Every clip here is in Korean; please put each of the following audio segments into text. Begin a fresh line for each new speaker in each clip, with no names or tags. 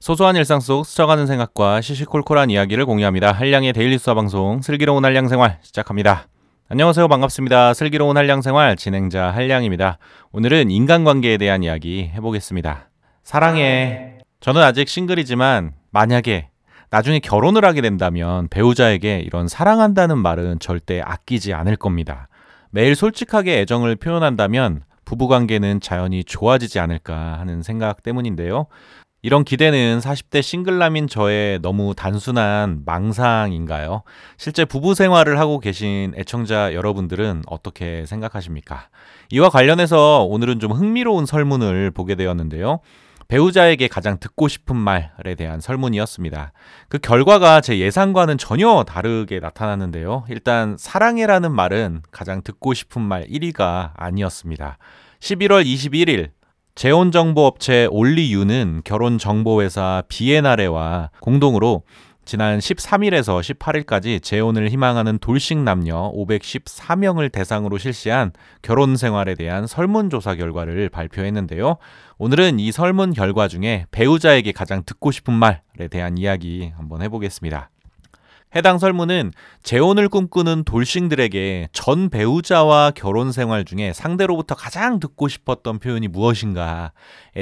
소소한 일상 속 스쳐가는 생각과 시시콜콜한 이야기를 공유합니다. 한량의 daily 수다 방송 슬기로운 한량 생활 시작합니다. 안녕하세요. 반갑습니다. 슬기로운 한량 생활 진행자 한량입니다. 오늘은 인간관계에 대한 이야기 해보겠습니다. 사랑해. 저는 아직 싱글이지만 만약에 나중에 결혼을 하게 된다면 배우자에게 이런 사랑한다는 말은 절대 아끼지 않을 겁니다. 매일 솔직하게 애정을 표현한다면 부부 관계는 자연히 좋아지지 않을까 하는 생각 때문인데요. 이런 기대는 40대 싱글남인 저의 너무 단순한 망상인가요? 실제 부부 생활을 하고 계신 애청자 여러분들은 어떻게 생각하십니까? 이와 관련해서 오늘은 좀 흥미로운 설문을 보게 되었는데요. 배우자에게 가장 듣고 싶은 말에 대한 설문이었습니다. 그 결과가 제 예상과는 전혀 다르게 나타났는데요. 일단 사랑해라는 말은 가장 듣고 싶은 말 1위가 아니었습니다. 11월 21일 재혼 정보 업체 올리유는 결혼 정보 회사 비에나레와 공동으로 지난 13일에서 18일까지 재혼을 희망하는 돌싱 남녀 514명을 대상으로 실시한 결혼 생활에 대한 설문조사 결과를 발표했는데요. 오늘은 이 설문 결과 중에 배우자에게 가장 듣고 싶은 말에 대한 이야기 한번 해보겠습니다. 해당 설문은 재혼을 꿈꾸는 돌싱들에게 전 배우자와 결혼 생활 중에 상대로부터 가장 듣고 싶었던 표현이 무엇인가에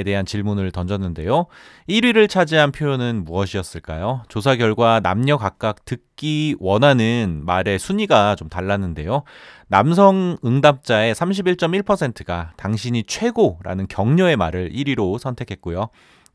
대한 질문을 던졌는데요. 1위를 차지한 표현은 무엇이었을까요? 조사 결과 남녀 각각 듣기 원하는 말의 순위가 좀 달랐는데요. 남성 응답자의 31.1%가 당신이 최고라는 격려의 말을 1위로 선택했고요.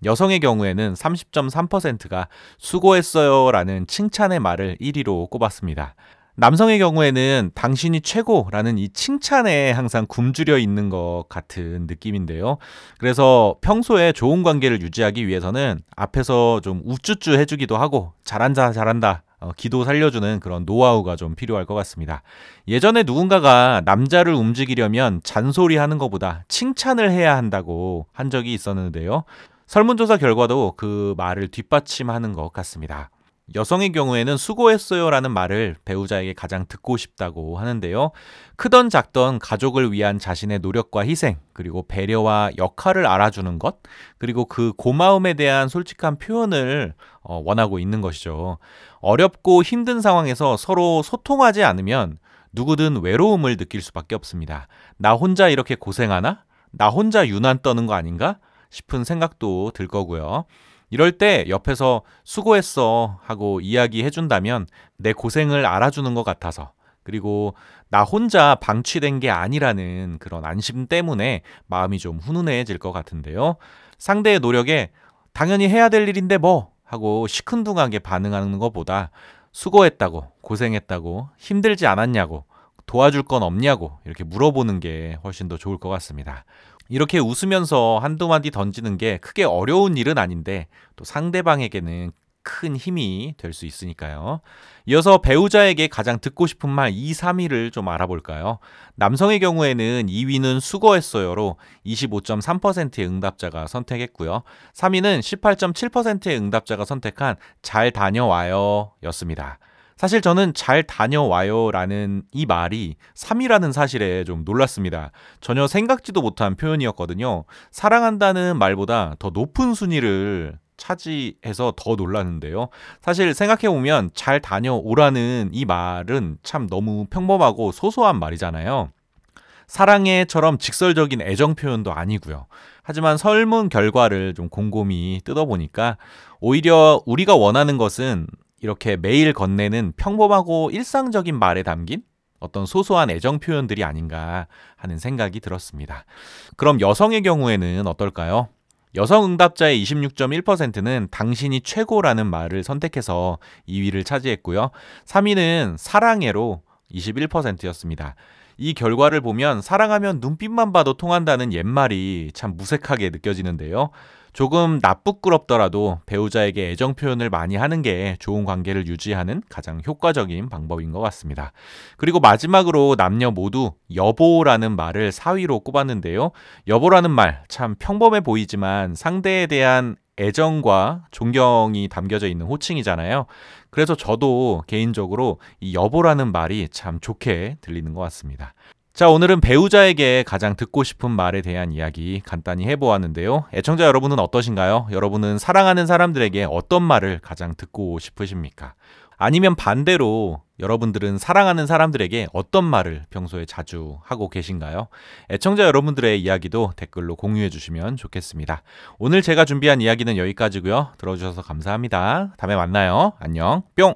여성의 경우에는 30.3%가 수고했어요 라는 칭찬의 말을 1위로 꼽았습니다. 남성의 경우에는 당신이 최고라는 이 칭찬에 항상 굶주려 있는 것 같은 느낌인데요. 그래서 평소에 좋은 관계를 유지하기 위해서는 앞에서 좀 우쭈쭈 해주기도 하고 잘한다, 잘한다. 어, 기도 살려주는 그런 노하우가 좀 필요할 것 같습니다. 예전에 누군가가 남자를 움직이려면 잔소리 하는 것보다 칭찬을 해야 한다고 한 적이 있었는데요. 설문조사 결과도 그 말을 뒷받침하는 것 같습니다. 여성의 경우에는 수고했어요라는 말을 배우자에게 가장 듣고 싶다고 하는데요. 크던 작던 가족을 위한 자신의 노력과 희생, 그리고 배려와 역할을 알아주는 것, 그리고 그 고마움에 대한 솔직한 표현을 어, 원하고 있는 것이죠. 어렵고 힘든 상황에서 서로 소통하지 않으면 누구든 외로움을 느낄 수밖에 없습니다. 나 혼자 이렇게 고생하나? 나 혼자 유난 떠는 거 아닌가? 싶은 생각도 들 거고요. 이럴 때 옆에서 수고했어 하고 이야기해 준다면 내 고생을 알아주는 것 같아서 그리고 나 혼자 방치된 게 아니라는 그런 안심 때문에 마음이 좀 훈훈해질 것 같은데요. 상대의 노력에 당연히 해야 될 일인데 뭐 하고 시큰둥하게 반응하는 것보다 수고했다고 고생했다고 힘들지 않았냐고 도와줄 건 없냐고 이렇게 물어보는 게 훨씬 더 좋을 것 같습니다. 이렇게 웃으면서 한두 마디 던지는 게 크게 어려운 일은 아닌데 또 상대방에게는 큰 힘이 될 수 있으니까요. 이어서 배우자에게 가장 듣고 싶은 말 2, 3위를 좀 알아볼까요? 남성의 경우에는 2위는 수고했어요로 25.3%의 응답자가 선택했고요. 3위는 18.7%의 응답자가 선택한 잘 다녀와요 였습니다. 사실 저는 잘 다녀와요 라는 이 말이 3이라는 사실에 좀 놀랐습니다. 전혀 생각지도 못한 표현이었거든요. 사랑한다는 말보다 더 높은 순위를 차지해서 더 놀랐는데요. 사실 생각해보면 잘 다녀오라는 이 말은 참 너무 평범하고 소소한 말이잖아요. 사랑해처럼 직설적인 애정 표현도 아니고요. 하지만 설문 결과를 좀 곰곰이 뜯어보니까 오히려 우리가 원하는 것은 이렇게 매일 건네는 평범하고 일상적인 말에 담긴 어떤 소소한 애정 표현들이 아닌가 하는 생각이 들었습니다. 그럼 여성의 경우에는 어떨까요? 여성 응답자의 26.1%는 당신이 최고라는 말을 선택해서 2위를 차지했고요. 3위는 사랑해로 21%였습니다. 이 결과를 보면 사랑하면 눈빛만 봐도 통한다는 옛말이 참 무색하게 느껴지는데요. 조금 나쁘끄럽더라도 배우자에게 애정 표현을 많이 하는 게 좋은 관계를 유지하는 가장 효과적인 방법인 것 같습니다. 그리고 마지막으로 남녀 모두 여보라는 말을 4위로 꼽았는데요. 여보라는 말 참 평범해 보이지만 상대에 대한 애정과 존경이 담겨져 있는 호칭이잖아요. 그래서 저도 개인적으로 이 여보라는 말이 참 좋게 들리는 것 같습니다. 자, 오늘은 배우자에게 가장 듣고 싶은 말에 대한 이야기 간단히 해보았는데요. 애청자 여러분은 어떠신가요? 여러분은 사랑하는 사람들에게 어떤 말을 가장 듣고 싶으십니까? 아니면 반대로 여러분들은 사랑하는 사람들에게 어떤 말을 평소에 자주 하고 계신가요? 애청자 여러분들의 이야기도 댓글로 공유해 주시면 좋겠습니다. 오늘 제가 준비한 이야기는 여기까지고요. 들어주셔서 감사합니다. 다음에 만나요. 안녕. 뿅!